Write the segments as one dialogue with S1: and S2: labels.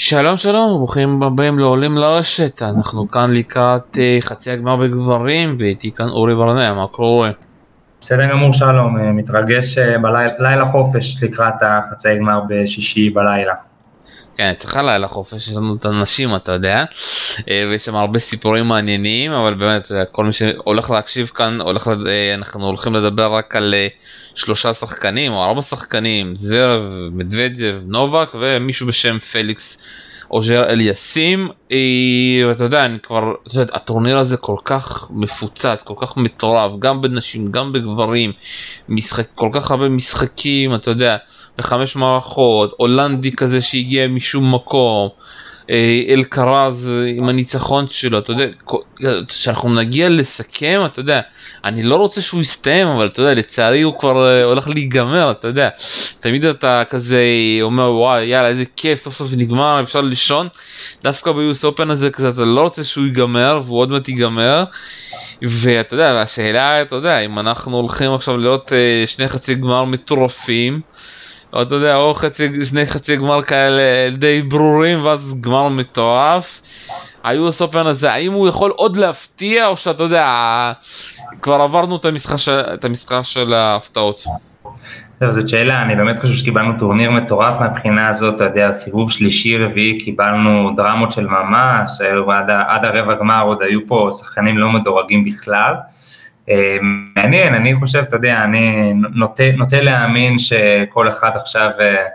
S1: שלום שלום, ברוכים הבאים לעולים לרשת, אנחנו כאן לקראת uh, חצי הגמר בגברים ואיתי כאן אורי ברנע, מה קורה?
S2: בסדר גמור שלום, אה, מתרגש uh, בלילה חופש לקראת החצי הגמר בשישי בלילה.
S1: כן, צריכה לילה חופש, יש לנו את הנשים אתה יודע, ויש שם הרבה סיפורים מעניינים, אבל באמת כל מי שהולך להקשיב כאן, הולך, אנחנו הולכים לדבר רק על שלושה שחקנים או ארבע שחקנים, זוורב, מדוודב, נובק ומישהו בשם פליקס אוז'ר אליסים, ואתה יודע, אני כבר, אתה יודע, הטורניר הזה כל כך מפוצץ, כל כך מטורף, גם בנשים, גם בגברים, משחק, כל כך הרבה משחקים, אתה יודע, בחמש מערכות, הולנדי כזה שהגיע משום מקום. אה, אלקרז עם הניצחון שלו, אתה יודע, כשאנחנו נגיע לסכם, אתה יודע, אני לא רוצה שהוא יסתיים, אבל אתה יודע, לצערי הוא כבר אה, הולך להיגמר, אתה יודע, תמיד אתה כזה אומר וואי יאללה איזה כיף סוף סוף נגמר אפשר לישון, דווקא ביוס אופן הזה כזה אתה לא רוצה שהוא ייגמר והוא עוד מעט ייגמר, ואתה יודע, השאלה, אתה יודע, אם אנחנו הולכים עכשיו אה, שני חצי גמר מטורפים, או אתה יודע, או חצי, שני חצי גמר כאלה די ברורים ואז גמר מטורף. היו הסופן הזה, האם הוא יכול עוד להפתיע או שאתה יודע, כבר עברנו את המשחק של, את המשחק של ההפתעות.
S2: טוב, זאת שאלה, אני באמת חושב שקיבלנו טורניר מטורף מהבחינה הזאת, אתה יודע, סיבוב שלישי רביעי קיבלנו דרמות של ממש, עד, עד הרבע גמר עוד היו פה שחקנים לא מדורגים בכלל. אה, מעניין, אני חושב, אתה יודע, אני נוטה, נוטה להאמין שכל אחד עכשיו אה,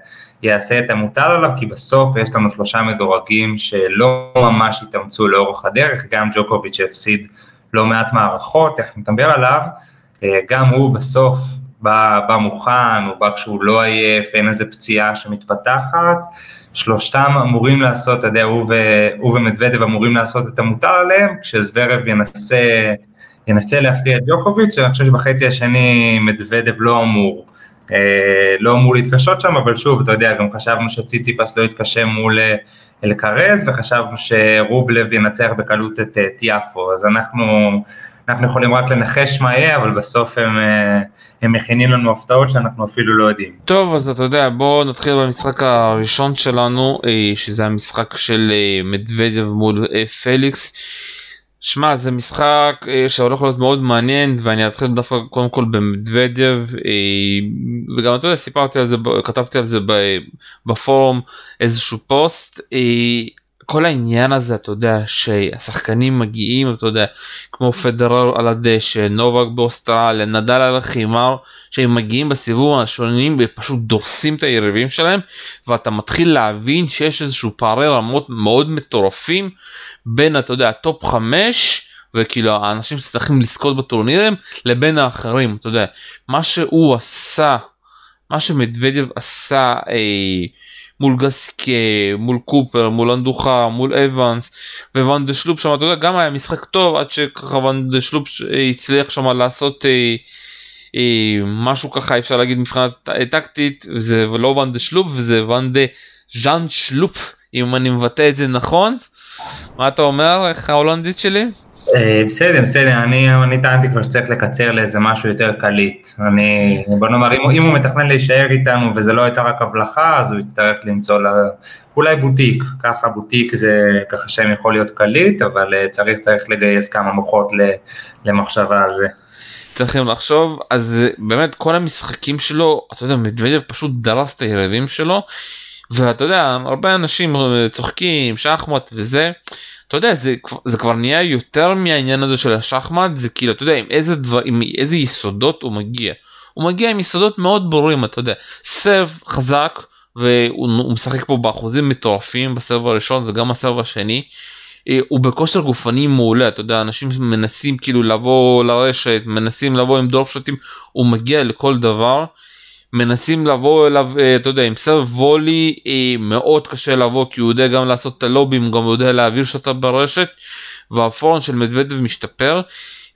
S2: יעשה את המוטל עליו, כי בסוף יש לנו שלושה מדורגים שלא ממש התאמצו לאורך הדרך, גם ג'וקוביץ' שהפסיד לא מעט מערכות, תכף נדבר עליו, אה, גם הוא בסוף בא, בא מוכן, הוא בא כשהוא לא עייף, אין איזה פציעה שמתפתחת, שלושתם אמורים לעשות, אתה יודע, הוא, ו, הוא ומדוודב אמורים לעשות את המוטל עליהם, כשזוורב ינסה ינסה להפתיע את ג'וקוביץ', אני חושב שבחצי השני מדוודב לא אמור, אה, לא אמור להתקשות שם, אבל שוב, אתה יודע, גם חשבנו שציציפס לא יתקשה מול אה, אלקרז, וחשבנו שרובלב ינצח בקלות את אה, טיאפו, אז אנחנו, אנחנו יכולים רק לנחש מה יהיה, אבל בסוף הם, הם מכינים לנו הפתעות שאנחנו אפילו לא יודעים.
S1: טוב, אז אתה יודע, בואו נתחיל במשחק הראשון שלנו, שזה המשחק של מדוודב מול פליקס. שמע זה משחק אה, שהולך להיות מאוד מעניין ואני אתחיל דווקא קודם כל במדוודב אה, וגם אתה יודע סיפרתי על זה כתבתי על זה בפורום איזשהו פוסט אה, כל העניין הזה אתה יודע שהשחקנים מגיעים אתה יודע כמו פדרר על הדשא נובק באוסטרליה נדל על החימר שהם מגיעים בסיבובים השונים ופשוט דורסים את היריבים שלהם ואתה מתחיל להבין שיש איזשהו פערי רמות מאוד מטורפים בין אתה יודע top 5 וכאילו האנשים שצריכים לזכות בטורנירים לבין האחרים אתה יודע. מה שהוא עשה מה שמדוודב עשה אה, מול גסקה מול קופר מול אנדוחר מול אבנס וואן דה שלופ שם אתה יודע גם היה משחק טוב עד שככה ואן דה שלופ הצליח שם לעשות אה, אה, משהו ככה אפשר להגיד מבחינת טקטית וזה לא ואן דה שלופ וזה ואן דה ז'אן שלופ אם אני מבטא את זה נכון מה אתה אומר איך ההולנדית שלי?
S2: אה, בסדר, בסדר, אני, אני טענתי כבר שצריך לקצר לאיזה משהו יותר קליט. אני, בוא נאמר, אם, אם הוא מתכנן להישאר איתנו וזה לא הייתה רק הבלחה, אז הוא יצטרך למצוא לה, אולי בוטיק, ככה בוטיק זה ככה שם יכול להיות קליט, אבל אה, צריך, צריך לגייס כמה מוחות למחשבה על זה.
S1: צריכים לחשוב, אז אה, באמת כל המשחקים שלו, אתה יודע, מדוודב פשוט דרס את היריבים שלו. ואתה יודע הרבה אנשים צוחקים שחמט וזה אתה יודע זה, זה כבר נהיה יותר מהעניין הזה של השחמט זה כאילו אתה יודע עם איזה דבר עם איזה יסודות הוא מגיע הוא מגיע עם יסודות מאוד ברורים אתה יודע סב חזק והוא משחק פה באחוזים מטורפים בסבב הראשון וגם בסבב השני. אה, הוא בכושר גופני מעולה אתה יודע אנשים מנסים כאילו לבוא לרשת מנסים לבוא עם דור שוטים הוא מגיע לכל דבר. מנסים לבוא אליו אה, אתה יודע עם סרב וולי אה, מאוד קשה לבוא כי הוא יודע גם לעשות את הלובים גם יודע להעביר שאתה ברשת והפורן של מדוודב משתפר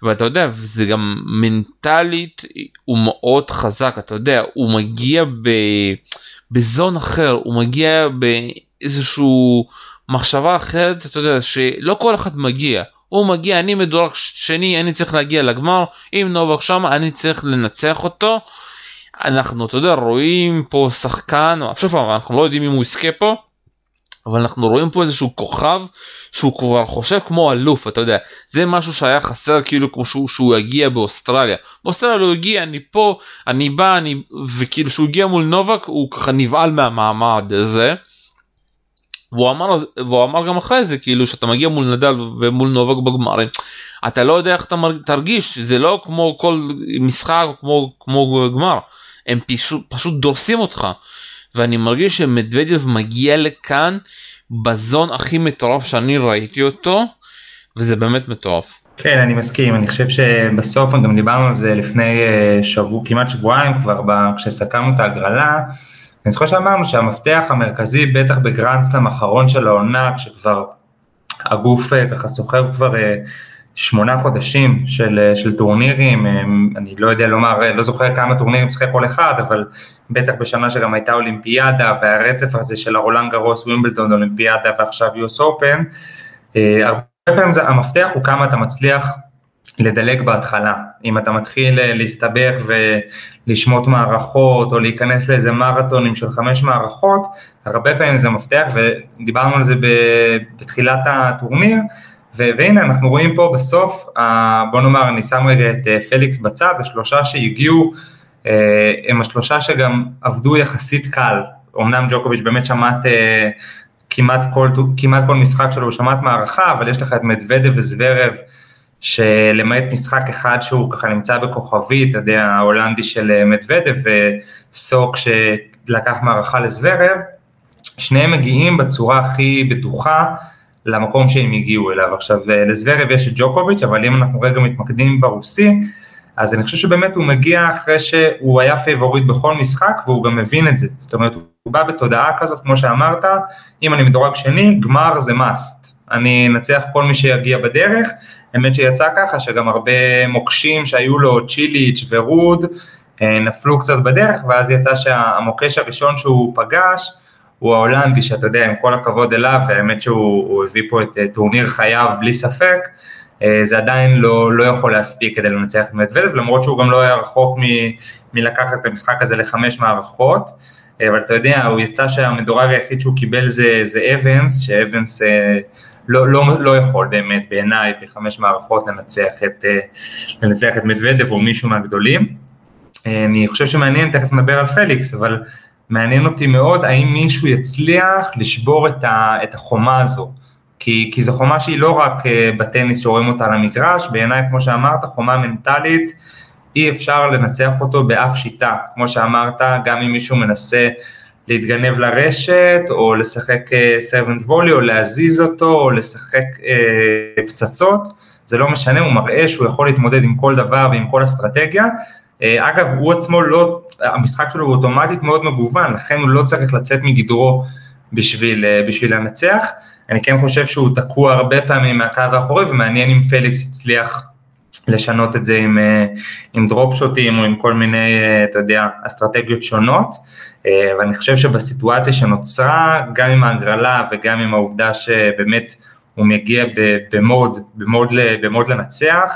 S1: ואתה יודע זה גם מנטלית הוא מאוד חזק אתה יודע הוא מגיע ב... בזון אחר הוא מגיע באיזשהו מחשבה אחרת אתה יודע שלא כל אחד מגיע הוא מגיע אני מדורג שני אני צריך להגיע לגמר אם נובק שם אני צריך לנצח אותו. אנחנו אתה יודע רואים פה שחקן עכשיו אנחנו לא יודעים אם הוא יזכה פה אבל אנחנו רואים פה איזשהו כוכב שהוא כבר חושב כמו אלוף אתה יודע. זה משהו שהיה חסר כאילו כמו שהוא, שהוא יגיע באוסטרליה. באוסטרליה הוא הגיע אני פה אני בא אני וכאילו שהוא הגיע מול נובק הוא ככה נבהל מהמעמד הזה. והוא אמר והוא אמר גם אחרי זה כאילו שאתה מגיע מול נדל ומול נובק בגמרים. אתה לא יודע איך אתה תרגיש זה לא כמו כל משחק כמו כמו גמר הם פשוט פשוט דורסים אותך. ואני מרגיש שמדוודיו מגיע לכאן בזון הכי מטורף שאני ראיתי אותו וזה באמת מטורף.
S2: כן אני מסכים אני חושב שבסוף גם דיברנו על זה לפני אה, שבוע כמעט שבועיים כבר כשסכמנו את ההגרלה. אני זוכר שאמרנו שהמפתח המרכזי בטח בגרנדסלאם האחרון של העונה כשכבר הגוף אה, ככה סוחב כבר אה, שמונה חודשים של, של טורנירים, אני לא יודע לומר, לא זוכר כמה טורנירים שיחק כל אחד, אבל בטח בשנה שגם הייתה אולימפיאדה והרצף הזה של הרולנד גרוס, ווימבלדון, אולימפיאדה ועכשיו יוס אופן, אה, הרבה פעמים זה, המפתח הוא כמה אתה מצליח לדלג בהתחלה, אם אתה מתחיל אה, להסתבך ולשמוט מערכות או להיכנס לאיזה מרתונים של חמש מערכות, הרבה פעמים זה מפתח ודיברנו על זה בתחילת הטורניר, והנה אנחנו רואים פה בסוף, בוא נאמר אני שם רגע את אה, פליקס בצד, השלושה שהגיעו אה, הם השלושה שגם עבדו יחסית קל, אמנם ג'וקוביץ' באמת שמעת אה, כמעט כל, כמעט כל משחק שלו הוא שמעת מערכה, אבל יש לך את מדוודב וזוורב, שלמעט משחק אחד שהוא ככה נמצא בכוכבית, אתה יודע, ההולנדי של מדוודב וסוק שלקח מערכה לזוורב, שניהם מגיעים בצורה הכי בטוחה למקום שהם הגיעו אליו. עכשיו, לזוורב יש את ג'וקוביץ', אבל אם אנחנו רגע מתמקדים ברוסי, אז אני חושב שבאמת הוא מגיע אחרי שהוא היה favorite בכל משחק והוא גם מבין את זה, זאת אומרת הוא בא בתודעה כזאת כמו שאמרת, אם אני מדורג שני, גמר זה must, אני אנצח כל מי שיגיע בדרך, האמת שיצא ככה שגם הרבה מוקשים שהיו לו צ'יליץ' ורוד אה, נפלו קצת בדרך ואז יצא שהמוקש הראשון שהוא פגש הוא ההולנדי שאתה יודע עם כל הכבוד אליו והאמת שהוא הביא פה את אה, טורניר חייו בלי ספק אה, זה עדיין לא, לא יכול להספיק כדי לנצח את מדוודב, למרות שהוא גם לא היה רחוק מ, מלקחת את המשחק הזה לחמש מערכות, אה, אבל אתה יודע, הוא יצא שהמדורג היחיד שהוא קיבל זה, זה אבנס, שאבנס לא, לא, לא יכול באמת בעיניי בחמש מערכות לנצח את, לנצח את מדוודב או מישהו מהגדולים. אני חושב שמעניין, תכף נדבר על פליקס, אבל מעניין אותי מאוד האם מישהו יצליח לשבור את, ה, את החומה הזו. כי, כי זו חומה שהיא לא רק אה, בטניס שרואים אותה על המגרש, בעיניי כמו שאמרת, חומה מנטלית, אי אפשר לנצח אותו באף שיטה, כמו שאמרת, גם אם מישהו מנסה להתגנב לרשת, או לשחק סרבנט אה, וולי, או להזיז אותו, או לשחק אה, פצצות, זה לא משנה, הוא מראה שהוא יכול להתמודד עם כל דבר ועם כל אסטרטגיה. אה, אגב, הוא עצמו לא, המשחק שלו הוא אוטומטית מאוד מגוון, לכן הוא לא צריך לצאת מגדרו בשביל, בשביל לנצח. אני כן חושב שהוא תקוע הרבה פעמים מהקו האחורי, ומעניין אם פליקס הצליח לשנות את זה עם, אה, עם דרופ שוטים או עם כל מיני, אה, אתה יודע, אסטרטגיות שונות, אה, ואני חושב שבסיטואציה שנוצרה, גם עם ההגרלה וגם עם העובדה שבאמת הוא מגיע במוד, במוד, במוד לנצח,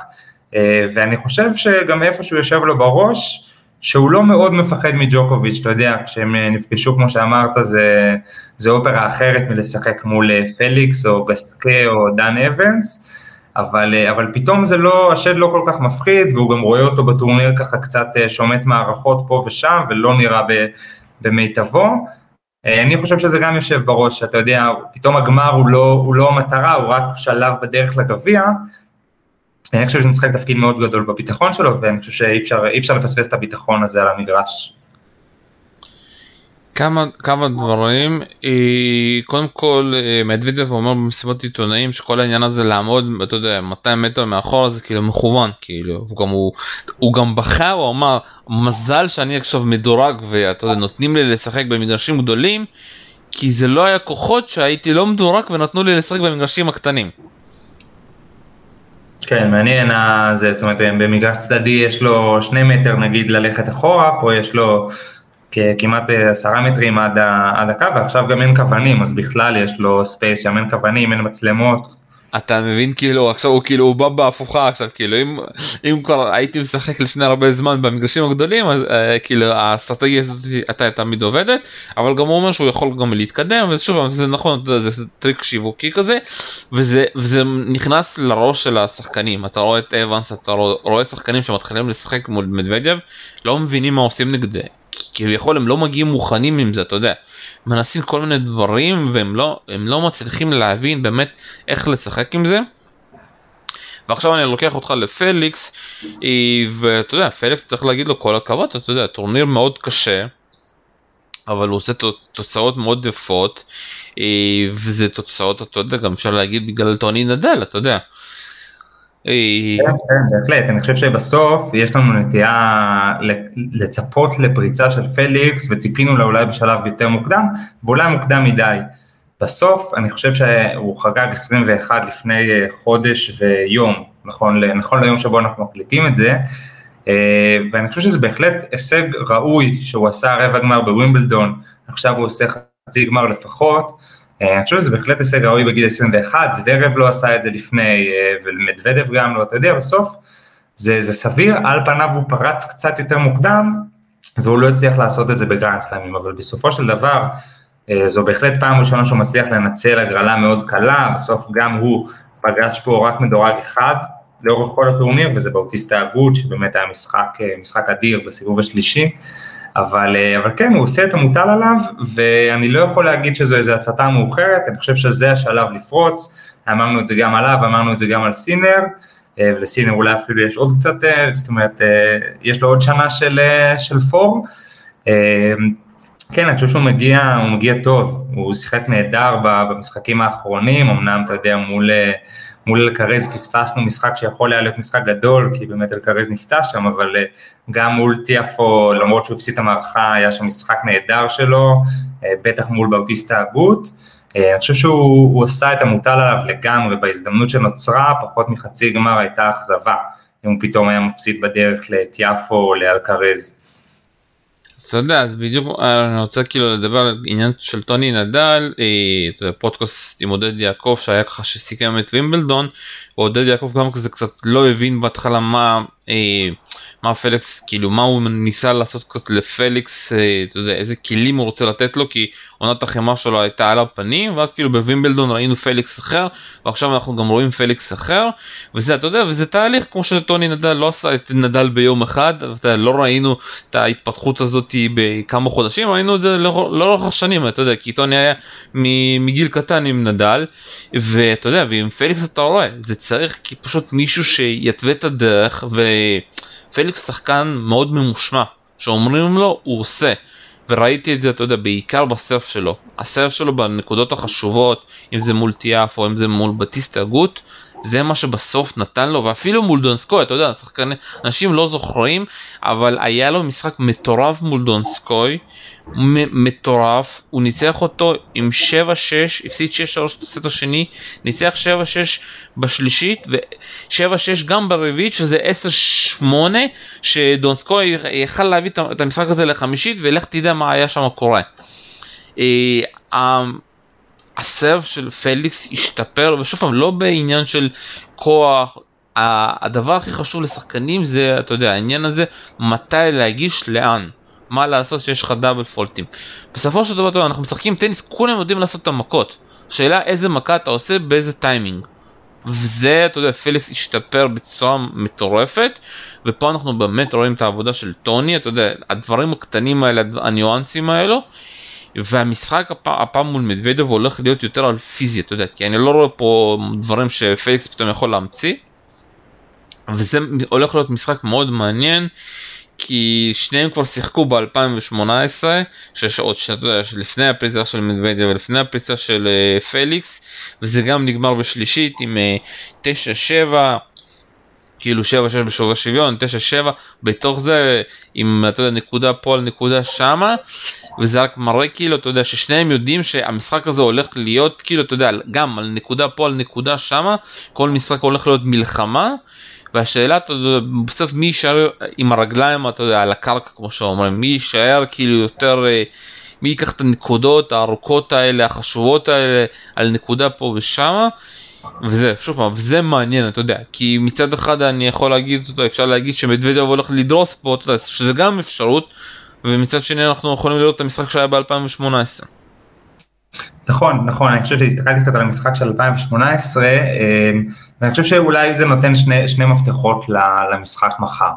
S2: ואני חושב שגם איפה שהוא יושב לו בראש, שהוא לא מאוד מפחד מג'וקוביץ', אתה יודע, כשהם אה, נפגשו כמו שאמרת זה, זה אופרה אחרת מלשחק מול אה, פליקס או גסקה או דן אבנס, אבל, אה, אבל פתאום זה לא, השד לא כל כך מפחיד והוא גם רואה אותו בטורניר ככה קצת שומט מערכות פה ושם ולא נראה במיטבו. אני חושב שזה גם יושב בראש, אתה יודע, פתאום הגמר הוא לא, הוא לא המטרה, הוא רק שלב בדרך לגביע, אני חושב שזה משחק תפקיד מאוד גדול בביטחון שלו, ואני חושב שאי אפשר, אפשר לפספס את הביטחון הזה על המגרש.
S1: כמה כמה דברים אה, קודם כל אה, מדוודב אומר במסיבות עיתונאים שכל העניין הזה לעמוד אתה יודע 200 מטר מאחור זה כאילו מכוון כאילו הוא גם הוא, הוא גם בכה הוא אמר מזל שאני עכשיו מדורג ואתה יודע נותנים לי לשחק במגרשים גדולים כי זה לא היה כוחות שהייתי לא מדורג ונתנו לי לשחק במגרשים הקטנים.
S2: כן, מעניין, זה, זאת אומרת, במגרש צדדי יש לו שני מטר נגיד ללכת אחורה, פה יש לו כמעט עשרה מטרים עד, עד הקו, ועכשיו גם אין קוונים, אז בכלל יש לו space שם אין קוונים, אין מצלמות,
S1: אתה מבין? כאילו עכשיו הוא כאילו הוא בא בהפוכה עכשיו כאילו אם אם כבר הייתי משחק לפני הרבה זמן במגרשים הגדולים אז אה, כאילו האסטרטגיה הזאת הייתה תמיד עובדת אבל גם הוא אומר שהוא יכול גם להתקדם ושוב זה נכון זה טריק שיווקי כזה וזה וזה נכנס לראש של השחקנים. אתה רואה את אבנס אתה רואה שחקנים שמתחילים לשחק מול מדוודב ולא מבינים מה עושים נגדו כביכול הם לא מגיעים מוכנים עם זה אתה יודע. מנסים כל מיני דברים והם לא הם לא מצליחים להבין באמת איך לשחק עם זה. ועכשיו אני לוקח אותך לפליקס אה, ואתה יודע פליקס צריך להגיד לו כל הכבוד אתה יודע טורניר מאוד קשה אבל הוא עושה תוצאות מאוד יפות אה, וזה תוצאות אתה יודע גם אפשר להגיד בגלל טוני נדל אתה יודע.
S2: כן, כן, בהחלט, אני חושב שבסוף יש לנו נטייה לצפות לפריצה של פליקס וציפינו לה אולי בשלב יותר מוקדם ואולי מוקדם מדי. בסוף אני חושב שהוא חגג 21 לפני אה, חודש ויום, נכון, נכון ליום שבו אנחנו מקליטים את זה, אה, ואני חושב שזה בהחלט הישג ראוי שהוא עשה רבע גמר בווימבלדון, עכשיו הוא עושה חצי גמר לפחות, אה, אני חושב שזה בהחלט הישג ראוי בגיל 21, זוורב לא עשה את זה לפני, אה, ומדוודב גם לא, אתה יודע, בסוף זה, זה סביר, על פניו הוא פרץ קצת יותר מוקדם, והוא לא הצליח לעשות את זה בגרנד סלאמים, אבל בסופו של דבר, אה, זו בהחלט פעם ראשונה שהוא מצליח לנצל הגרלה מאוד קלה, בסוף גם הוא פגש פה רק מדורג אחד לאורך כל הטורניר, וזה באוטיסטה אגוט, שבאמת היה משחק, משחק אדיר בסיבוב השלישי. אבל, אה, אבל כן, הוא עושה את המוטל עליו, ואני לא יכול להגיד שזו איזו הצתה מאוחרת, אני חושב שזה השלב לפרוץ, אמרנו את זה גם עליו, אמרנו את זה גם על סינר, אה, ולסינר אולי אפילו יש עוד קצת, אה, זאת אומרת, יש לו עוד שנה של, של פור. כן, אני חושב שהוא מגיע, הוא מגיע טוב, הוא שיחק נהדר במשחקים האחרונים, אמנם אתה יודע, מול... מול אלקרז פספסנו משחק שיכול היה להיות משחק גדול, כי באמת אלקרז נפצע שם, אבל אה, גם מול טיאפו, למרות שהוא הפסיד את המערכה, היה שם משחק נהדר שלו, אה, בטח מול באוטיסטה הגות. אה, אני חושב שהוא עשה את המוטל עליו לגמרי, בהזדמנות שנוצרה, פחות מחצי גמר הייתה אכזבה, אם הוא פתאום היה מפסיד בדרך לטיאפו או לאלקרז.
S1: אתה יודע אז בדיוק אני רוצה כאילו לדבר על עניין של טוני נדל אה, פודקאסט עם עודד יעקב שהיה ככה שסיכם את וימבלדון עודד יעקב גם כזה קצת לא הבין בהתחלה מה אה, מה פליקס כאילו מה הוא ניסה לעשות קצת לפליקס אה, אתה יודע איזה כלים הוא רוצה לתת לו כי עונת החימר שלו הייתה על הפנים ואז כאילו בווימבלדון ראינו פליקס אחר ועכשיו אנחנו גם רואים פליקס אחר וזה אתה יודע וזה תהליך כמו שטוני נדל לא עשה את נדל ביום אחד אתה לא ראינו את ההתפתחות הזאת בכמה חודשים ראינו את זה לאורך השנים אתה יודע כי טוני היה מגיל קטן עם נדל ואתה יודע ועם פליקס אתה רואה זה צריך פשוט מישהו שיתווה את הדרך ופליקס שחקן מאוד ממושמע שאומרים לו הוא עושה. וראיתי את זה אתה יודע בעיקר ב serve שלו. ה serve שלו בנקודות החשובות אם זה מול טיאף או אם זה מול בטיסטה גוט זה מה שבסוף נתן לו ואפילו מול דונסקוי אתה יודע שחקני אנשים לא זוכרים אבל היה לו משחק מטורף מול דונסקוי מטורף הוא ניצח אותו עם 7-6 הפסיד 6-3 בסט השני ניצח 7-6 בשלישית ו-7-6 גם ברביעית שזה 10-8 שדונסקוי יכל להביא את המשחק הזה לחמישית ולך תדע מה היה שם קורה. ה serve של פליקס השתפר ושוב פעם לא בעניין של כוח הדבר הכי חשוב לשחקנים זה אתה יודע העניין הזה מתי להגיש לאן מה לעשות שיש לך double fault ים. בסופו של דבר אנחנו משחקים טניס כולם יודעים לעשות את המכות שאלה איזה מכה אתה עושה באיזה טיימינג. וזה אתה יודע פליקס השתפר בצורה מטורפת ופה אנחנו באמת רואים את העבודה של טוני אתה יודע הדברים הקטנים האלה הניואנסים האלו והמשחק הפעם מול מדוודב הולך להיות יותר על פיזי אתה יודע כי אני לא רואה פה דברים שפליקס פתאום יכול להמציא. וזה הולך להיות משחק מאוד מעניין כי שניהם כבר שיחקו ב-2018 שיש עוד שנתיים לפני הפריצה של מדוודב ולפני הפריצה של uh, פליקס וזה גם נגמר בשלישית עם uh, אה, 9-7 כאילו 7-6 בשווי שוויון 9-7 בתוך זה עם אתה יודע נקודה פה על נקודה שמה וזה רק מראה כאילו אתה יודע ששניהם יודעים שהמשחק הזה הולך להיות כאילו אתה יודע גם על נקודה פה על נקודה שמה כל משחק הולך להיות מלחמה והשאלה אתה יודע, בסוף מי יישאר עם הרגליים אתה יודע על הקרקע כמו שאומרים מי יישאר כאילו יותר אה, מי ייקח את הנקודות הארוכות האלה החשובות האלה על נקודה פה ושמה וזה שוב פעם זה מעניין אתה יודע כי מצד אחד אני יכול להגיד אותו אפשר להגיד שמדוודב הולך לדרוס פה אתה יודע, שזה גם אפשרות ומצד שני אנחנו יכולים לראות את המשחק שהיה ב2018.
S2: נכון, נכון, אני חושב שהסתכלתי קצת על המשחק של 2018, אמ, ואני חושב שאולי זה נותן שני, שני מפתחות למשחק מחר.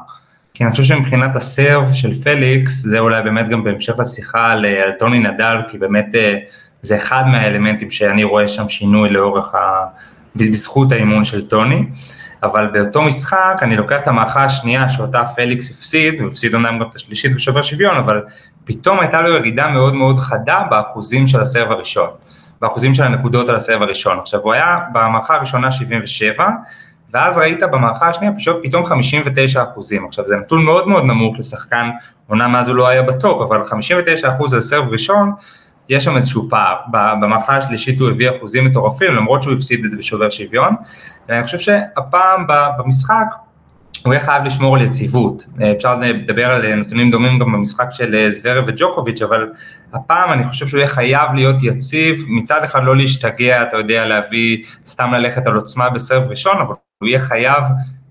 S2: כי אני חושב שמבחינת הסרב של פליקס, זה אולי באמת גם בהמשך לשיחה על, על טוני נדל, כי באמת אה, זה אחד מהאלמנטים שאני רואה שם שינוי לאורך ה... בזכות האימון של טוני. אבל באותו משחק אני לוקח את המערכה השנייה שאותה פליקס הפסיד, הוא הפסיד אומנם גם את השלישית בשובר שוויון, אבל פתאום הייתה לו ירידה מאוד מאוד חדה באחוזים של הסרב הראשון, באחוזים של הנקודות על הסרב הראשון. עכשיו הוא היה במערכה הראשונה 77, ואז ראית במערכה השנייה פשוט פתאום 59 אחוזים. עכשיו זה נתון מאוד מאוד נמוך לשחקן, אומנם אז הוא לא היה בטופ, אבל 59 אחוז על סרב ראשון, יש שם איזשהו פער, במערכה השלישית הוא הביא אחוזים מטורפים למרות שהוא הפסיד את זה בשובר שוויון, ואני חושב שהפעם במשחק הוא יהיה חייב לשמור על יציבות, אפשר לדבר על נתונים דומים גם במשחק של זוורב וג'וקוביץ', אבל הפעם אני חושב שהוא יהיה חייב להיות יציב, מצד אחד לא להשתגע, אתה יודע, להביא, סתם ללכת על עוצמה ב serve ראשון, אבל הוא יהיה חייב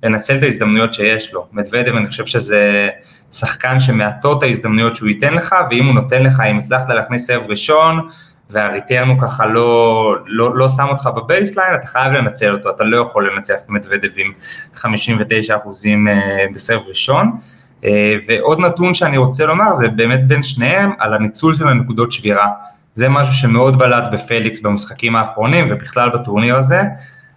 S2: לנצל את ההזדמנויות שיש לו. מדוודב, אני חושב שזה שחקן שמעטות ההזדמנויות שהוא ייתן לך, ואם הוא נותן לך, אם הצלחת להכניס serve ראשון, וה return הוא ככה לא, לא, לא שם אותך ב baseline, אתה חייב לנצל אותו, אתה לא יכול לנצח את מדוודב עם 59 אחוזים אה, בסרב ראשון. אה, ועוד נתון שאני רוצה לומר זה באמת בין שניהם על הניצול של הנקודות שבירה. זה משהו שמאוד בלט בפליקס במשחקים האחרונים ובכלל בטורניר הזה.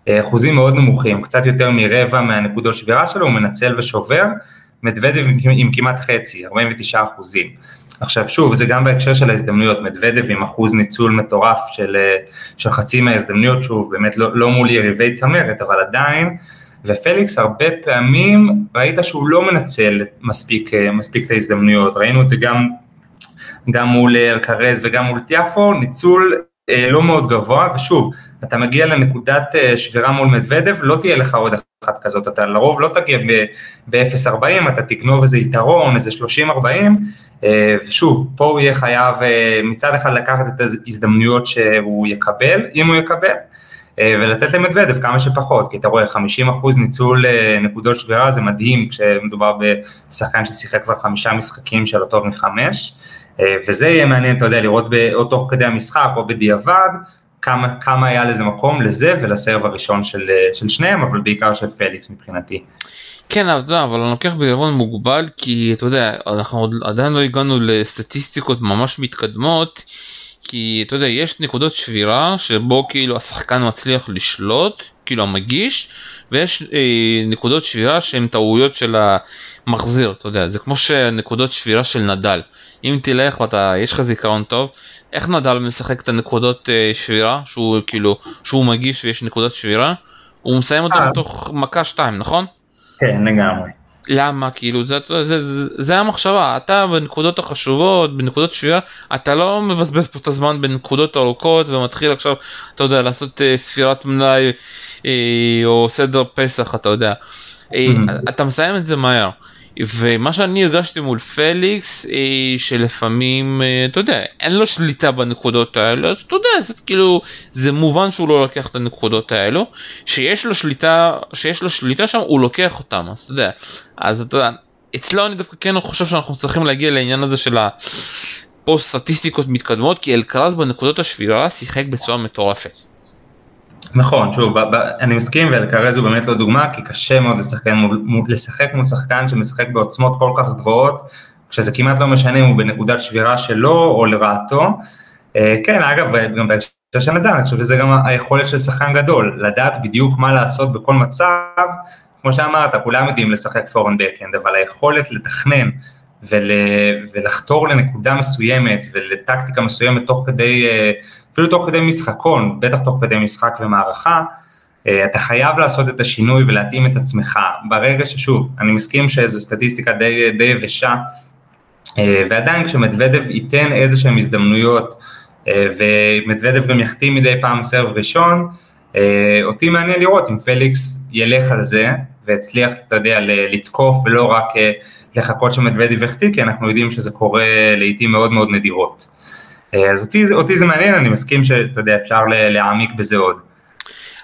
S2: אה, אחוזים מאוד נמוכים, קצת יותר מרבע מהנקודות שבירה שלו, הוא מנצל ושובר, מדוודב עם, עם כמעט חצי, 49 אחוזים. עכשיו שוב, זה גם בהקשר של ההזדמנויות, מדוודב עם אחוז ניצול מטורף של, אה, של חצי מההזדמנויות, שוב, באמת לא, לא מול יריבי צמרת, אבל עדיין, ופליקס הרבה פעמים ראית שהוא לא מנצל מספיק, אה, מספיק את ההזדמנויות, ראינו את זה גם, גם מול אלקרז וגם מול טיאפו, ניצול לא מאוד גבוה, ושוב, אתה מגיע לנקודת אה, שבירה מול מדוודב, לא תהיה לך עוד אחת כזאת, אתה לרוב לא תגיע ב-0.40, אתה תגנוב איזה יתרון, איזה 30-40, אה, ושוב, פה הוא יהיה חייב מצד אחד לקחת את ההזדמנויות שהוא יקבל, אם הוא יקבל, ולתת למדוודב כמה שפחות, כי אתה רואה 50% ניצול נקודות שבירה זה מדהים כשמדובר בשחקן ששיחק כבר חמישה משחקים של הטוב מחמש. אה, וזה יהיה מעניין, אתה יודע, לראות או תוך כדי המשחק או בדיעבד, כמה, כמה היה לזה מקום לזה ולסרב הראשון של, אה, של שניהם, אבל בעיקר של פליקס מבחינתי.
S1: כן, אבל, אבל אני לוקח בעירון מוגבל כי אתה יודע, אנחנו עוד עדיין לא הגענו לסטטיסטיקות ממש מתקדמות, כי אתה יודע, יש נקודות שבירה שבו כאילו השחקן מצליח לשלוט, כאילו המגיש, ויש אה, נקודות שבירה שהן טעויות של המחזיר, אתה יודע, זה כמו שנקודות שבירה של נדל. אם תלך ואתה יש לך זיכרון טוב איך נדל משחק את הנקודות אה, שבירה שהוא כאילו שהוא מגיש ויש נקודות שבירה הוא מסיים אותו אה. בתוך מכה 2 נכון?
S2: כן לגמרי.
S1: למה כאילו זה, זה, זה, זה המחשבה אתה בנקודות החשובות בנקודות שבירה אתה לא מבזבז פה את הזמן בנקודות ארוכות ומתחיל עכשיו אתה יודע לעשות אה, ספירת מלאי אה, או סדר פסח אתה יודע אה, אתה מסיים את זה מהר. ומה שאני הרגשתי מול פליקס אה, שלפעמים אה, אתה יודע אין לו שליטה בנקודות האלו אז אתה יודע זה כאילו זה מובן שהוא לא לוקח את הנקודות האלו שיש לו שליטה שיש לו שליטה שם הוא לוקח אותם אז אתה יודע אז אתה יודע אצלו אני דווקא כן חושב שאנחנו צריכים להגיע לעניין הזה של הפוסט סטטיסטיקות מתקדמות כי אלקרז בנקודות השבירה שיחק בצורה מטורפת.
S2: נכון, שוב, ב, ב, אני מסכים ואלקרז הוא באמת לא דוגמה, כי קשה מאוד לשחק מול, לשחק מול שחקן שמשחק בעוצמות כל כך גבוהות, כשזה כמעט לא משנה אם הוא בנקודת שבירה שלו או לרעתו. אה, כן, אגב, גם בהקשר של נדל, אני חושב שזה גם היכולת של שחקן גדול, לדעת בדיוק מה לעשות בכל מצב, כמו שאמרת, כולם יודעים לשחק פורן בקאנד, אבל היכולת לתכנן ול, ולחתור לנקודה מסוימת ולטקטיקה מסוימת תוך כדי uh, אפילו תוך כדי משחקון, בטח תוך כדי משחק ומערכה, אה, אתה חייב לעשות את השינוי ולהתאים את עצמך. ברגע ששוב, אני מסכים שזו סטטיסטיקה די, די יבשה, אה, ועדיין כשמדוודב ייתן איזה שהן הזדמנויות, אה, ומדוודב גם יחתים מדי פעם סרב ראשון, אותי מעניין לראות אם פליקס ילך על זה, והצליח, אתה יודע, לתקוף ולא רק לחכות שמדוודב יחטיא, כי אנחנו יודעים שזה קורה לעיתים מאוד מאוד נדירות. אה, אז אותי, אותי זה מעניין, אני מסכים שאתה יודע, אפשר להעמיק בזה עוד.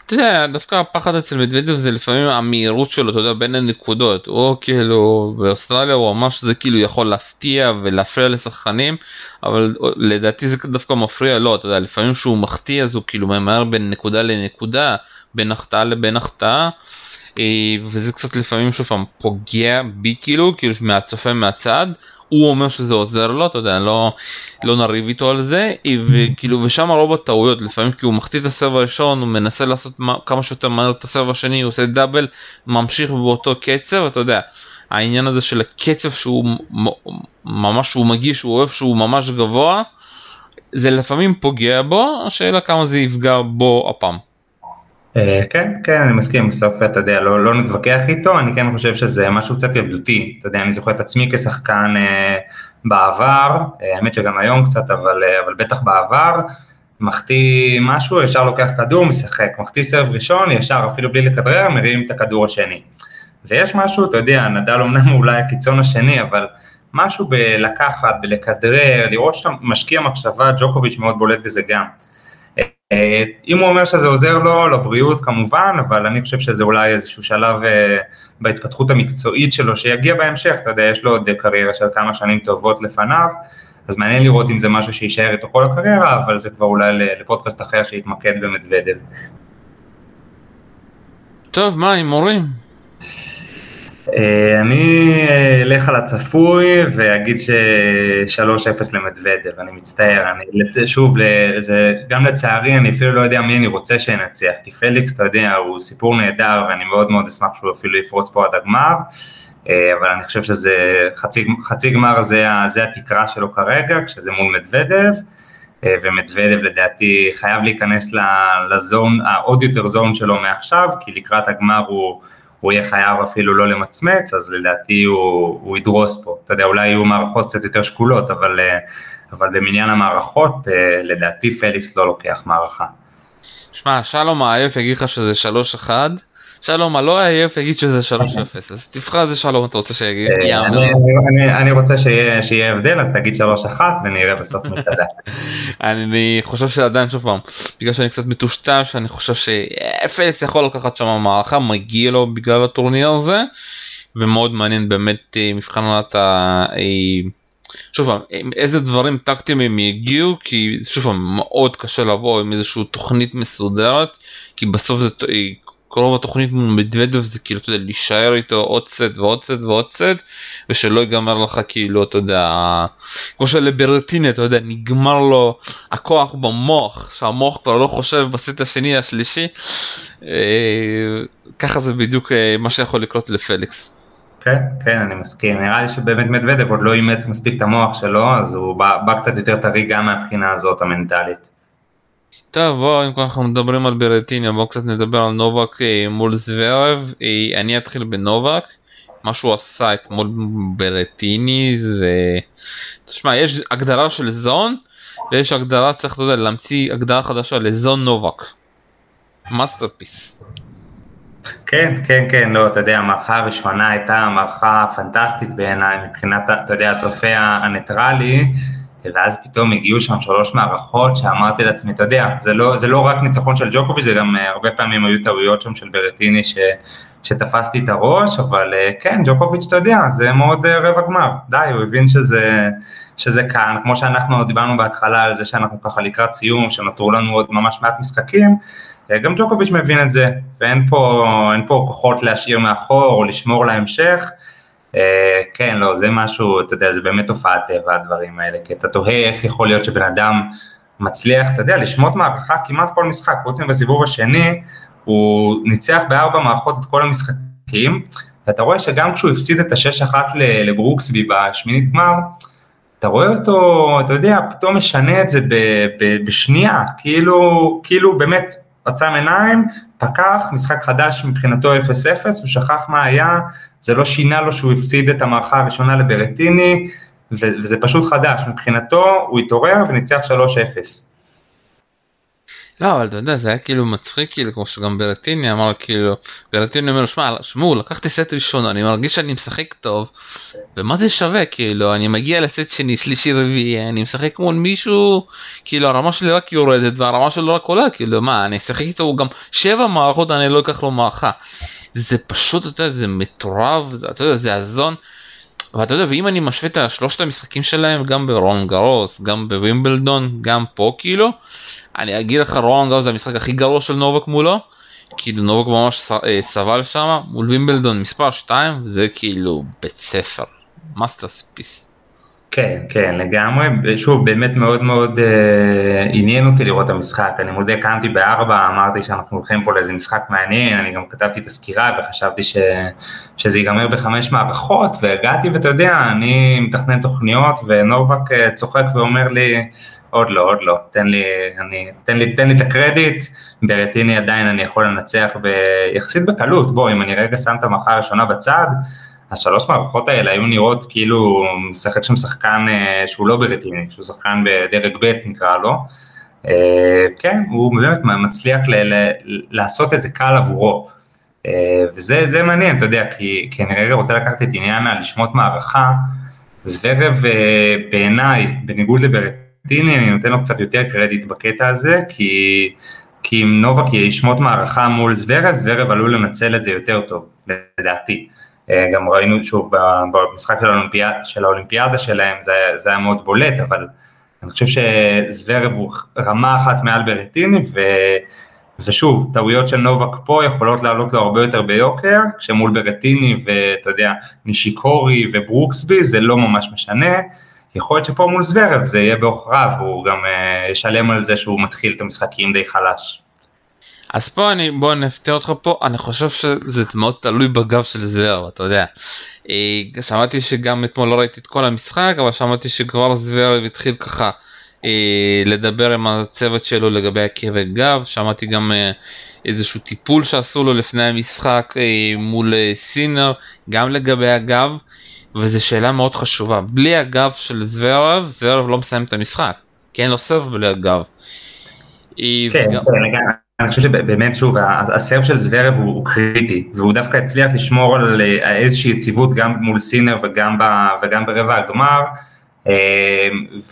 S1: אתה יודע, דווקא הפחד אצל מדוודב זה לפעמים המהירות שלו, אתה יודע, בין הנקודות, או כאילו באוסטרליה הוא אמר שזה כאילו יכול להפתיע ולהפריע לשחקנים, אבל לדעתי זה דווקא מפריע לו, אתה יודע, לפעמים שהוא מחטיא אז הוא כאילו ממהר בין נקודה לנקודה, בין החטאה לבין החטאה. אה, וזה קצת לפעמים שוב פעם פוגע בי כאילו כאילו מהצופה מהצד הוא אומר שזה עוזר לו אתה יודע לא לא נריב איתו על זה וכאילו ושם רוב הטעויות לפעמים כי הוא מחטיא את הסרב הראשון הוא מנסה לעשות כמה שיותר מהר את הסרב השני הוא עושה דאבל ממשיך באותו קצב אתה יודע העניין הזה של הקצב שהוא ממש הוא מגיש הוא אוהב שהוא ממש גבוה זה לפעמים פוגע בו השאלה כמה זה יפגע בו הפעם.
S2: אה, כן, כן, אני מסכים, בסוף אתה יודע, לא, לא נתווכח איתו, אני כן חושב שזה משהו קצת ילדותי, אתה יודע, אני זוכר את עצמי כשחקן אה, בעבר, אה, האמת שגם היום קצת, אבל, אה, אבל בטח בעבר, מחטיא משהו, ישר לוקח כדור, משחק, מחטיא סרב ראשון, ישר אפילו בלי לכדרר, מרים את הכדור השני. ויש משהו, אתה יודע, נדל אמנם הוא אולי הקיצון השני, אבל משהו בלקחת, בלכדרר, לראות שאתה משקיע מחשבה, ג'וקוביץ' מאוד בולט בזה גם. אה, אם הוא אומר שזה עוזר לו, לבריאות כמובן, אבל אני חושב שזה אולי איזשהו שלב אה, בהתפתחות המקצועית שלו שיגיע בהמשך, אתה יודע, יש לו עוד קריירה של כמה שנים טובות לפניו, אז מעניין לראות אם זה משהו שיישאר איתו כל הקריירה, אבל זה כבר אולי לפודקאסט אחר שיתמקד במדוודב.
S1: טוב, מה, הימורים?
S2: אה, אני אלך על הצפוי ואגיד ש-3-0 למדוודב, אני מצטער, אני, שוב, זה, גם לצערי אני אפילו לא יודע מי אני רוצה שינצח, כי פליקס, אתה יודע, הוא סיפור נהדר ואני מאוד מאוד אשמח שהוא אפילו יפרוץ פה עד הגמר, אה, אבל אני חושב שזה חצי, חצי גמר זה, זה התקרה שלו כרגע, כשזה מול מדוודב, אה, ומדוודב לדעתי חייב להיכנס לזון, העוד יותר זון שלו מעכשיו, כי לקראת הגמר הוא... הוא יהיה חייב אפילו לא למצמץ, אז לדעתי הוא, הוא ידרוס פה. אתה יודע, אולי יהיו מערכות קצת יותר שקולות, אבל, אה, אבל במניין המערכות, אה, לדעתי פליקס לא לוקח מערכה.
S1: שמע, שלום העייף יגיד לך שזה 3-1, שלום הלא עייף יגיד שזה 3-0, אז תבחר איזה שלום אתה רוצה שיגיד,
S2: אה, אני רוצה שיהיה הבדל, אז תגיד 3-1 ונראה בסוף מי צדק.
S1: אני חושב שעדיין שוב פעם, בגלל שאני קצת מטושטש, אני חושב שפליקס יכול לקחת שם מערכה, מגיע לו בגלל הטורניר הזה, ומאוד מעניין באמת אה, מבחן עונת ה... אה, שוב פעם, איזה דברים טקטיים הם יגיעו, כי שוב פעם, מאוד קשה לבוא עם איזושהי תוכנית מסודרת, כי בסוף זה רוב התוכנית מדוודב זה כאילו אתה יודע להישאר איתו עוד סט ועוד סט ועוד סט ושלא ייגמר לך כאילו אתה יודע כמו שלברטיני אתה יודע נגמר לו הכוח במוח שהמוח כבר לא חושב בסט השני השלישי אה, ככה זה בדיוק אה, מה שיכול לקרות לפליקס.
S2: כן, כן, אני מסכים. נראה לי שבאמת מדוודב עוד לא אימץ מספיק את המוח שלו, אז הוא בא, בא קצת יותר טרי גם מהבחינה הזאת המנטלית.
S1: טוב בוא אם אנחנו מדברים על ברטיניה בוא קצת נדבר על נובק אה, מול זוורב אה, אני אתחיל בנובק מה שהוא עשה אתמול ברטיני זה תשמע יש הגדרה של zone ויש הגדרה צריך אתה יודע, להמציא הגדרה חדשה ל zone נובק. masterpiece.
S2: כן כן כן לא אתה יודע המערכה הראשונה הייתה מערכה פנטסטית בעיניי מבחינת אתה יודע הצופה הניטרלי ואז פתאום הגיעו שם שלוש מערכות שאמרתי לעצמי, אתה יודע, זה לא, זה לא רק ניצחון של ג'וקוביץ', זה גם אה, הרבה פעמים היו טעויות שם של ברטיני ש, שתפסתי את הראש, אבל אה, כן, ג'וקוביץ', אתה יודע, זה מאוד אה, רבע גמר, די, הוא הבין שזה, שזה כאן, כמו שאנחנו דיברנו בהתחלה על זה שאנחנו ככה לקראת סיום, שנותרו לנו עוד ממש מעט משחקים, גם ג'וקוביץ' מבין את זה, ואין פה, פה כוחות להשאיר מאחור או לשמור להמשך. אה, כן, לא, זה משהו, אתה יודע, זה באמת תופעת טבע הדברים האלה, כי אתה תוהה איך יכול להיות שבן אדם מצליח, אתה יודע, לשמוט מערכה כמעט כל משחק, חוץ מבסיבוב השני, הוא ניצח בארבע מערכות את כל המשחקים, ואתה רואה שגם כשהוא הפסיד את השש אחת לברוקסבי בשמינית גמר, אתה רואה אותו, אתה יודע, פתאום משנה את זה בשנייה, כאילו, כאילו באמת עצם עיניים, פקח, משחק חדש מבחינתו 0-0, הוא שכח מה היה, זה לא שינה לו שהוא הפסיד את המערכה הראשונה לברטיני, וזה פשוט חדש, מבחינתו הוא התעורר וניצח 3-0.
S1: לא אבל אתה יודע זה היה כאילו מצחיק כאילו כמו שגם ברטיני אמר כאילו ברטיני אומר שמע שמעו לקחתי סט ראשון אני מרגיש שאני משחק טוב ומה זה שווה כאילו אני מגיע לסט שני שלישי רביעי אני משחק מול מישהו כאילו הרמה שלי רק יורדת והרמה שלו רק עולה כאילו מה אני אשחק איתו גם שבע מערכות אני לא אקח לו מערכה זה פשוט אתה יודע זה מטורף אתה יודע זה הזון. ואתה יודע ואם אני משווה את שלושת המשחקים שלהם גם ברון גרוס גם בווימבלדון גם פה כאילו אני אגיד לך רולאן גארוס זה המשחק הכי גרוע של נובק מולו. כאילו נובק ממש אה, סבל שם מול וימבלדון מספר 2 זה כאילו בית ספר masterpiece.
S2: כן כן לגמרי שוב באמת מאוד מאוד אה, עניין אותי לראות את המשחק אני מודה קמתי בארבע אמרתי שאנחנו הולכים פה לאיזה משחק מעניין אני גם כתבתי את הסקירה וחשבתי ש, שזה ייגמר בחמש מערכות והגעתי ואתה יודע אני מתכנן תוכניות ונובק אה, צוחק ואומר לי עוד לא, עוד לא, תן לי, אני, תן לי, תן לי את הקרדיט, ברטיני עדיין אני יכול לנצח ביחסית בקלות, בוא, אם אני רגע שם את המערכה הראשונה בצד, השלוש מערכות האלה היו נראות כאילו משחק שם שחקן אה, שהוא לא ברטיני, שהוא שחקן בדרג ב' נקרא לו, אה, כן, הוא באמת מצליח ל, ל, לעשות את זה קל עבורו, אה, וזה מעניין, אתה יודע, כי, כי אני רגע רוצה לקחת את עניין הלשמוט מערכה, זוורב בעיניי, בניגוד לברטיני, טיני אני נותן לו קצת יותר קרדיט בקטע הזה, כי, כי אם נובק ישמוט מערכה מול זוורב, זוורב עלול לנצל את זה יותר טוב, לדעתי. אה, גם ראינו שוב במשחק של, האולימפיאד, של האולימפיאדה שלהם, זה, זה היה מאוד בולט, אבל אני חושב שזוורב הוא רמה אחת מעל ברטיני, ו, ושוב, טעויות של נובק פה יכולות לעלות לו הרבה יותר ביוקר, כשמול ברטיני ואתה יודע, נישיקורי וברוקסבי זה לא ממש משנה. יכול להיות שפה מול זוורב זה יהיה בעוכריו, הוא גם uh, ישלם על זה שהוא מתחיל את המשחקים די חלש.
S1: אז פה אני בוא נפתיע אותך פה אני חושב שזה מאוד תלוי בגב של זוורב אתה יודע. אה, שמעתי שגם אתמול לא ראיתי את כל המשחק אבל שמעתי שכבר זוורב התחיל ככה אה, לדבר עם הצוות שלו לגבי הכאבי גב שמעתי גם איזשהו טיפול שעשו לו לפני המשחק מול סינר גם לגבי הגב. וזו שאלה מאוד חשובה. בלי הגב של זוורב זוורב לא מסיים את המשחק. כי אין לו סרב בלי הגב.
S2: כן, וגם... כן, אני חושב שבאמת שוב הסרב של זוורב הוא, הוא קריטי והוא דווקא הצליח לשמור על איזושהי יציבות גם מול סינר וגם, ב, וגם ברבע הגמר. אמ,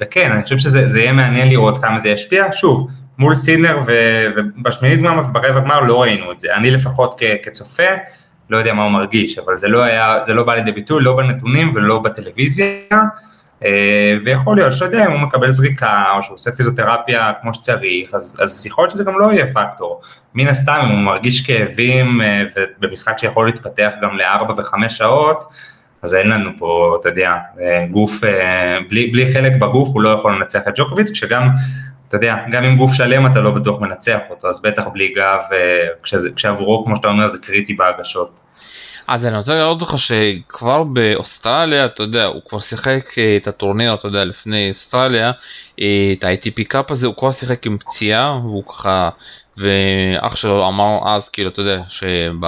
S2: וכן אני חושב שזה יהיה מעניין לראות כמה זה ישפיע. שוב מול סינר ובשמינית גמר ברבע גמר לא ראינו את זה. אני לפחות כצופה לא יודע מה הוא מרגיש, אבל זה לא היה, זה לא בא לידי ביטוי, לא בנתונים ולא בטלוויזיה, אה, ויכול להיות שאתה יודע, אם הוא מקבל זריקה, או שהוא עושה פיזיותרפיה כמו שצריך, אז, אז יכול להיות שזה גם לא יהיה פקטור. מן הסתם, אם הוא מרגיש כאבים, אה, ובמשחק שיכול להתפתח גם לארבע וחמש שעות, אז אין לנו פה, אתה יודע, אה, גוף, בלי, בלי חלק בגוף הוא לא יכול לנצח את ג'וקוביץ, כשגם אתה יודע, גם עם גוף שלם אתה לא בטוח מנצח אותו, אז בטח בלי גב, אה, כשעבורו, כמו שאתה אומר, זה קריטי בהגשות.
S1: אז אני רוצה לראות לך שכבר באוסטרליה, אתה יודע, הוא כבר שיחק אה, את הטורניר, אתה יודע, לפני אוסטרליה, אה, את ה-ITP קאפ הזה, הוא כבר שיחק עם פציעה, והוא ככה, ואח שלו אמר אז, כאילו, אתה יודע, שב...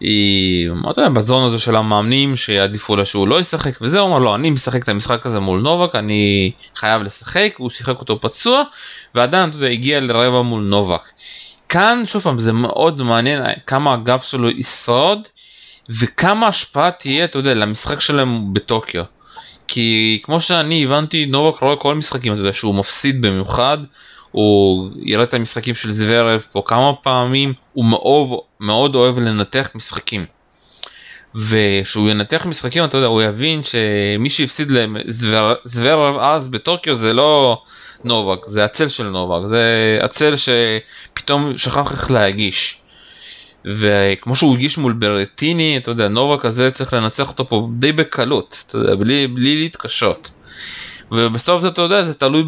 S1: היא בזון הזה של המאמנים שיעדיפו לה שהוא לא ישחק וזה הוא אמר לו אני משחק את המשחק הזה מול נובק אני חייב לשחק הוא שיחק אותו פצוע ועדיין אתה יודע, הגיע לרבע מול נובק. כאן שוב פעם זה מאוד מעניין כמה הגב שלו ישרוד וכמה השפעה תהיה אתה יודע למשחק שלהם בטוקיו. כי כמו שאני הבנתי נובק רואה כל המשחקים אתה יודע שהוא מפסיד במיוחד הוא יראה את המשחקים של זוורב פה כמה פעמים, הוא מאוד, מאוד אוהב לנתח משחקים. וכשהוא ינתח משחקים אתה יודע הוא יבין שמי שהפסיד לזוורב אז בטוקיו זה לא נובק זה הצל של נובק זה הצל שפתאום שכח איך להגיש. וכמו שהוא הגיש מול ברטיני אתה יודע נובק הזה צריך לנצח אותו פה די בקלות אתה יודע, בלי, בלי להתקשות. ובסוף זה אתה יודע זה תלוי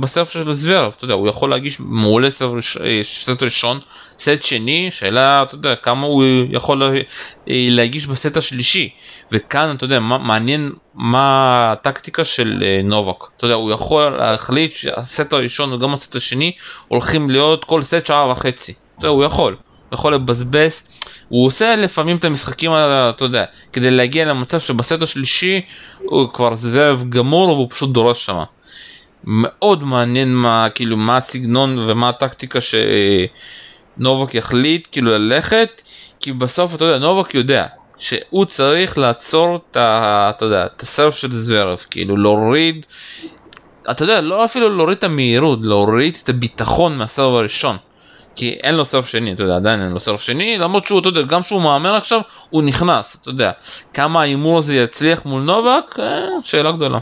S1: בסרף של זוורב אתה יודע הוא יכול להגיש מעולה סט ראשון סט שני שאלה אתה יודע כמה הוא יכול להגיש בסט השלישי. וכאן אתה יודע מה מעניין מה הטקטיקה של אה, נובק. אתה יודע הוא יכול להחליט שהסט הראשון וגם הסט השני הולכים להיות כל סט שעה וחצי. אתה יודע, הוא יכול יכול לבזבז הוא עושה לפעמים את המשחקים אתה יודע כדי להגיע למצב שבסט השלישי הוא כבר זאב גמור והוא פשוט דורש שמה. מאוד מעניין מה כאילו מה הסגנון ומה הטקטיקה שנובק יחליט כאילו ללכת כי בסוף אתה יודע נובק יודע שהוא צריך לעצור את ה... אתה יודע את הסרף של זוורב כאילו להוריד אתה יודע לא אפילו להוריד את המהירות להוריד את הביטחון מהסרב הראשון כי אין לו סרף שני אתה יודע עדיין אין לו סרף שני למרות שהוא אתה יודע גם שהוא מאמן עכשיו הוא נכנס אתה יודע כמה ההימור הזה יצליח מול נובק אה, שאלה גדולה.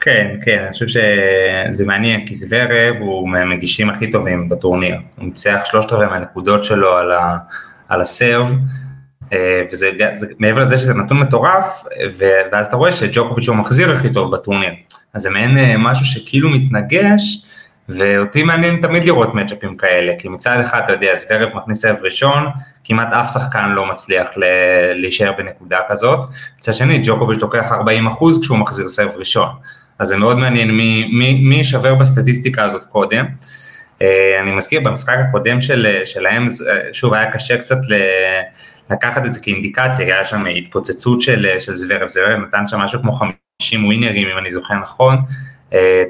S2: כן, כן, אני חושב שזה מעניין, כי זוורב הוא מהמגישים הכי טובים בטורניר. הוא ניצח שלושת רבעי מהנקודות שלו על, ה, על הסרב, אה, וזה זה, מעבר לזה שזה נתון מטורף, ואז אתה רואה שג'וקוביץ' הוא המחזיר הכי טוב בטורניר. אז זה מעין אה, משהו שכאילו מתנגש, ואותי מעניין תמיד לראות מצ'אפים כאלה, כי מצד אחד אתה יודע, זוורב מכניס סבב ראשון, כמעט אף שחקן לא מצליח להישאר בנקודה כזאת, מצד שני ג'וקוביץ' לוקח 40 אחוז כשהוא מחזיר סבב ראשון, אז זה מאוד מעניין מי, מי, מי ישבר בסטטיסטיקה הזאת קודם. אה, אני מזכיר במשחק הקודם של, שלהם, שוב היה קשה קצת ל... לקחת את זה כאינדיקציה, היה שם התפוצצות של, של זוורב, זוורב נתן שם משהו כמו 50 ווינרים אם אני זוכר נכון,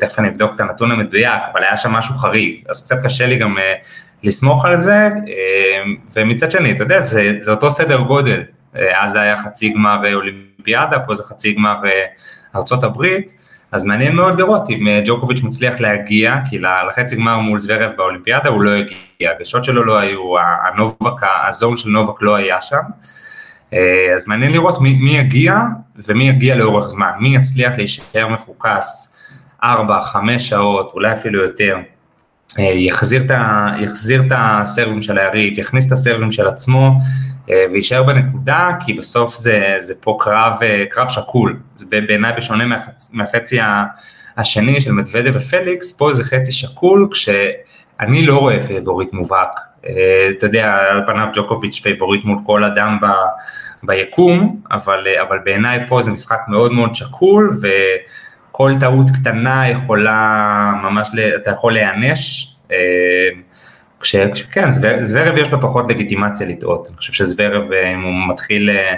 S2: תכף אני אבדוק את הנתון המדויק, אבל היה שם משהו חריג, אז קצת קשה לי גם אה, לסמוך על זה, אה, ומצד שני, אתה יודע, זה, זה אותו סדר גודל, אז זה היה חצי גמר אולימפיאדה, פה זה חצי גמר ארצות הברית, אז מעניין מאוד לראות אם ג'וקוביץ' מצליח להגיע, כי לחצי גמר מול זוורב באולימפיאדה הוא לא הגיע, הגשות שלו לא היו, הנובק, הזון של נובק לא היה שם, אז מעניין לראות מי, מי יגיע ומי יגיע לאורך זמן, מי יצליח להישאר מפוקס 4-5 שעות, אולי אפילו יותר, אה, יחזיר את, ה, יחזיר את הסרבים של היריב, יכניס את הסרבים של עצמו אה, ויישאר בנקודה, כי בסוף זה, זה פה קרב, אה, קרב שקול, זה בעיניי בשונה מהחצ, מהחצי השני של מדוודב ופליקס, פה זה חצי שקול, כשאני לא רואה פייבוריט מובהק, אתה יודע, על פניו ג'וקוביץ' פייבוריט מול כל אדם ב, ביקום, אבל, אבל בעיניי פה זה משחק מאוד מאוד שקול, ו... כל טעות קטנה יכולה ממש, אתה יכול להיענש, אה, כשכן, זוורב יש לו פחות לגיטימציה לטעות, אני חושב שזוורב אה, אם הוא מתחיל אה,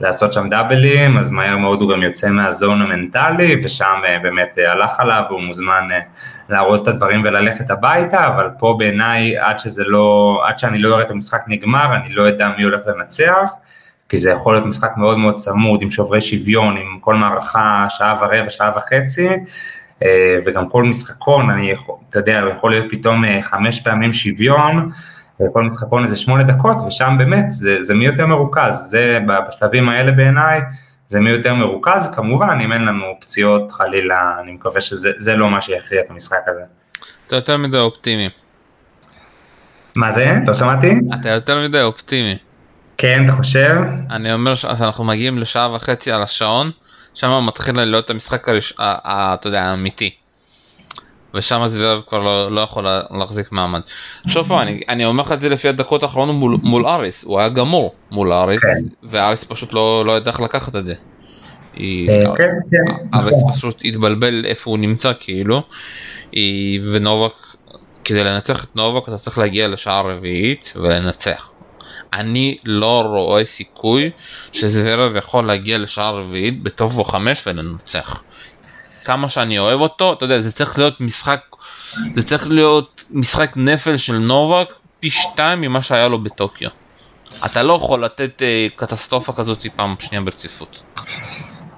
S2: לעשות שם דאבלים, אז מהר מאוד הוא גם יוצא מהזון המנטלי, ושם באמת הלך עליו, והוא מוזמן לארוז את הדברים וללכת הביתה, אבל פה בעיניי עד שזה לא, עד שאני לא אראה את המשחק נגמר, אני לא אדע מי הולך לנצח. כי זה יכול להיות משחק מאוד מאוד צמוד, עם שוברי שוויון, עם כל מערכה שעה ורבע, שעה וחצי, אה, וגם כל משחקון, אני יכול, אתה יודע, יכול להיות פתאום אה, חמש פעמים שוויון, וכל משחקון איזה שמונה דקות, ושם באמת זה, זה מי יותר מרוכז, זה בשלבים האלה בעיניי, זה מי יותר מרוכז, כמובן אם אין לנו פציעות חלילה, אני מקווה שזה לא מה שיכריע את המשחק הזה.
S1: אתה יותר מדי אופטימי.
S2: מה זה? לא שמעתי?
S1: אתה יותר מדי אופטימי.
S2: כן, אתה חושב?
S1: אני אומר שאנחנו מגיעים לשעה וחצי על השעון, שם מתחיל להיות המשחק הראש... אתה יודע, האמיתי. ושם זוורב כבר לא, לא יכול להחזיק מעמד. שוב אני, אני אומר לך את זה לפי הדקות האחרונות מול, מול אריס, הוא היה גמור מול אריס, כן. ואריס פשוט לא, לא ידע איך לקחת את זה.
S2: אה, כן, כן.
S1: אריס נכון. פשוט התבלבל איפה הוא נמצא כאילו, ונובק, כדי לנצח את נובק אתה צריך להגיע לשעה רביעית ולנצח. אני לא רואה סיכוי שזוורב יכול להגיע לשעה רביעית בטוב או חמש ולנצח. כמה שאני אוהב אותו, אתה יודע, זה צריך להיות משחק, זה צריך להיות משחק נפל של נובק פי שתיים ממה שהיה לו בטוקיו. אתה לא יכול לתת אה, קטסטרופה כזאת פעם שנייה ברציפות.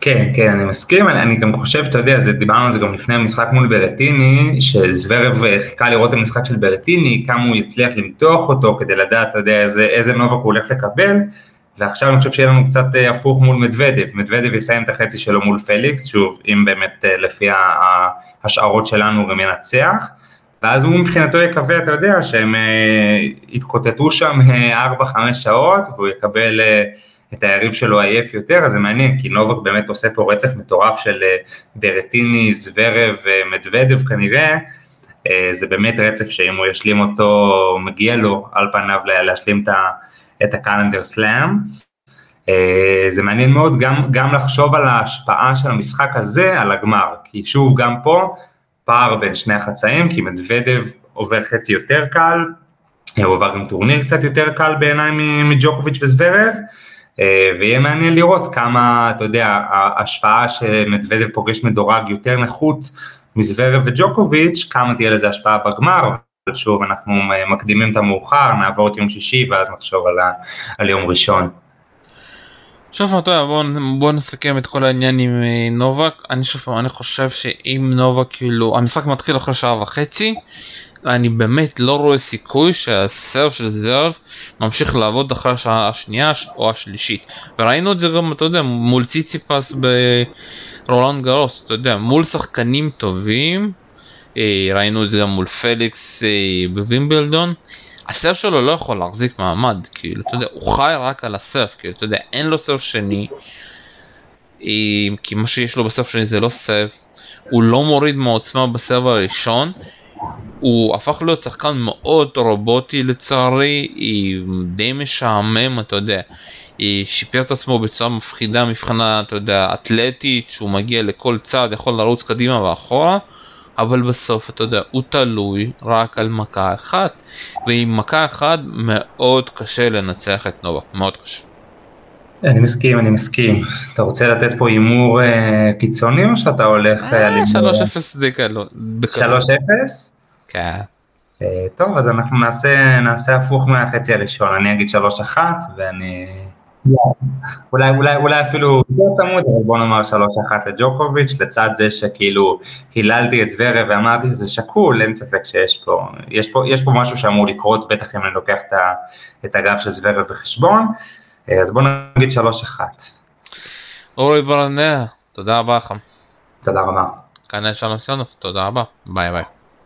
S2: כן, כן, אני מסכים, אני, אני גם חושב, אתה יודע, זה, דיברנו על זה גם לפני המשחק מול ברטיני, שזוורב אה, חיכה לראות את המשחק של ברטיני, כמה הוא יצליח למתוח אותו כדי לדעת, אתה יודע, איזה, איזה נובק הוא הולך לקבל, ועכשיו אני חושב שיהיה לנו קצת אה, הפוך מול מדוודב, מדוודב יסיים את החצי שלו מול פליקס, שוב, אם באמת אה, לפי ההשערות שלנו הוא גם ינצח, ואז הוא מבחינתו יקווה, אתה יודע, שהם יתקוטטו שם 4-5 שעות, והוא יקבל... את היריב שלו עייף יותר, אז זה מעניין, כי נובק באמת עושה פה רצף מטורף של אה, ברטיני, זוורב ומדוודב אה, כנראה, אה, זה באמת רצף שאם הוא ישלים אותו, מגיע לו על פניו להשלים את הקלנדר סלאם. זה מעניין מאוד גם, גם לחשוב על ההשפעה של המשחק הזה על הגמר, כי שוב גם פה פער בין שני החצאים, כי מדוודב עובר חצי יותר קל, הוא עבר גם טורניר קצת יותר קל בעיניי מג'וקוביץ' וזוורב, ויהיה מעניין לראות כמה, אתה יודע, ההשפעה שמדוודב פוגש מדורג יותר נחות מזוורב וג'וקוביץ', כמה תהיה לזה השפעה בגמר, אבל שוב אנחנו מקדימים את המאוחר, נעבור את יום שישי ואז נחשוב על, ה, על יום ראשון.
S1: שוב אתה יודע בוא, בוא נסכם את כל העניין עם אה, נובק אני שוב אני חושב שאם נובק כאילו המשחק מתחיל אחרי שעה וחצי אני באמת לא רואה סיכוי שהסרף של זרב ממשיך לעבוד אחרי השעה השנייה או השלישית. וראינו את זה גם אתה יודע מול ציציפס ברולנד גרוס אתה יודע מול שחקנים טובים אה, ראינו את זה גם מול פליקס אה, בווימבלדון. הסרף שלו לא יכול להחזיק מעמד כאילו אתה יודע הוא חי רק על הסרף כאילו אתה יודע אין לו סרף שני. אה, כי מה שיש לו בסרף שני זה לא סרף הוא לא מוריד מעוצמה בסרב הראשון הוא הפך להיות שחקן מאוד רובוטי לצערי, היא די משעמם, אתה יודע. היא שיפר את עצמו בצורה מפחידה מבחינה, אתה יודע, אתלטית, שהוא מגיע לכל צעד, יכול לרוץ קדימה ואחורה, אבל בסוף, אתה יודע, הוא תלוי רק על מכה אחת, ועם מכה אחת מאוד קשה לנצח את נובה, מאוד קשה.
S2: אני מסכים, אני מסכים. אתה רוצה לתת פה הימור אה, קיצוני או שאתה הולך
S1: אה, על הימור? 3-0 די קלות. 3-0? כן.
S2: אה, טוב, אז אנחנו נעשה, נעשה הפוך מהחצי הראשון, אני אגיד 3-1 ואני... אולי, אולי, אולי אפילו יותר צמוד, אבל בוא נאמר 3-1 לג'וקוביץ', לצד זה שכאילו היללתי את זוורב ואמרתי שזה שקול, אין ספק שיש פה, יש פה, יש פה משהו שאמור לקרות, בטח אם אני לוקח את הגב של זוורב בחשבון. אה, אז בואו נגיד 3-1.
S1: אורי ברנע, תודה רבה לך.
S2: תודה רבה.
S1: כאן שלום סיונוב, תודה רבה, ביי ביי.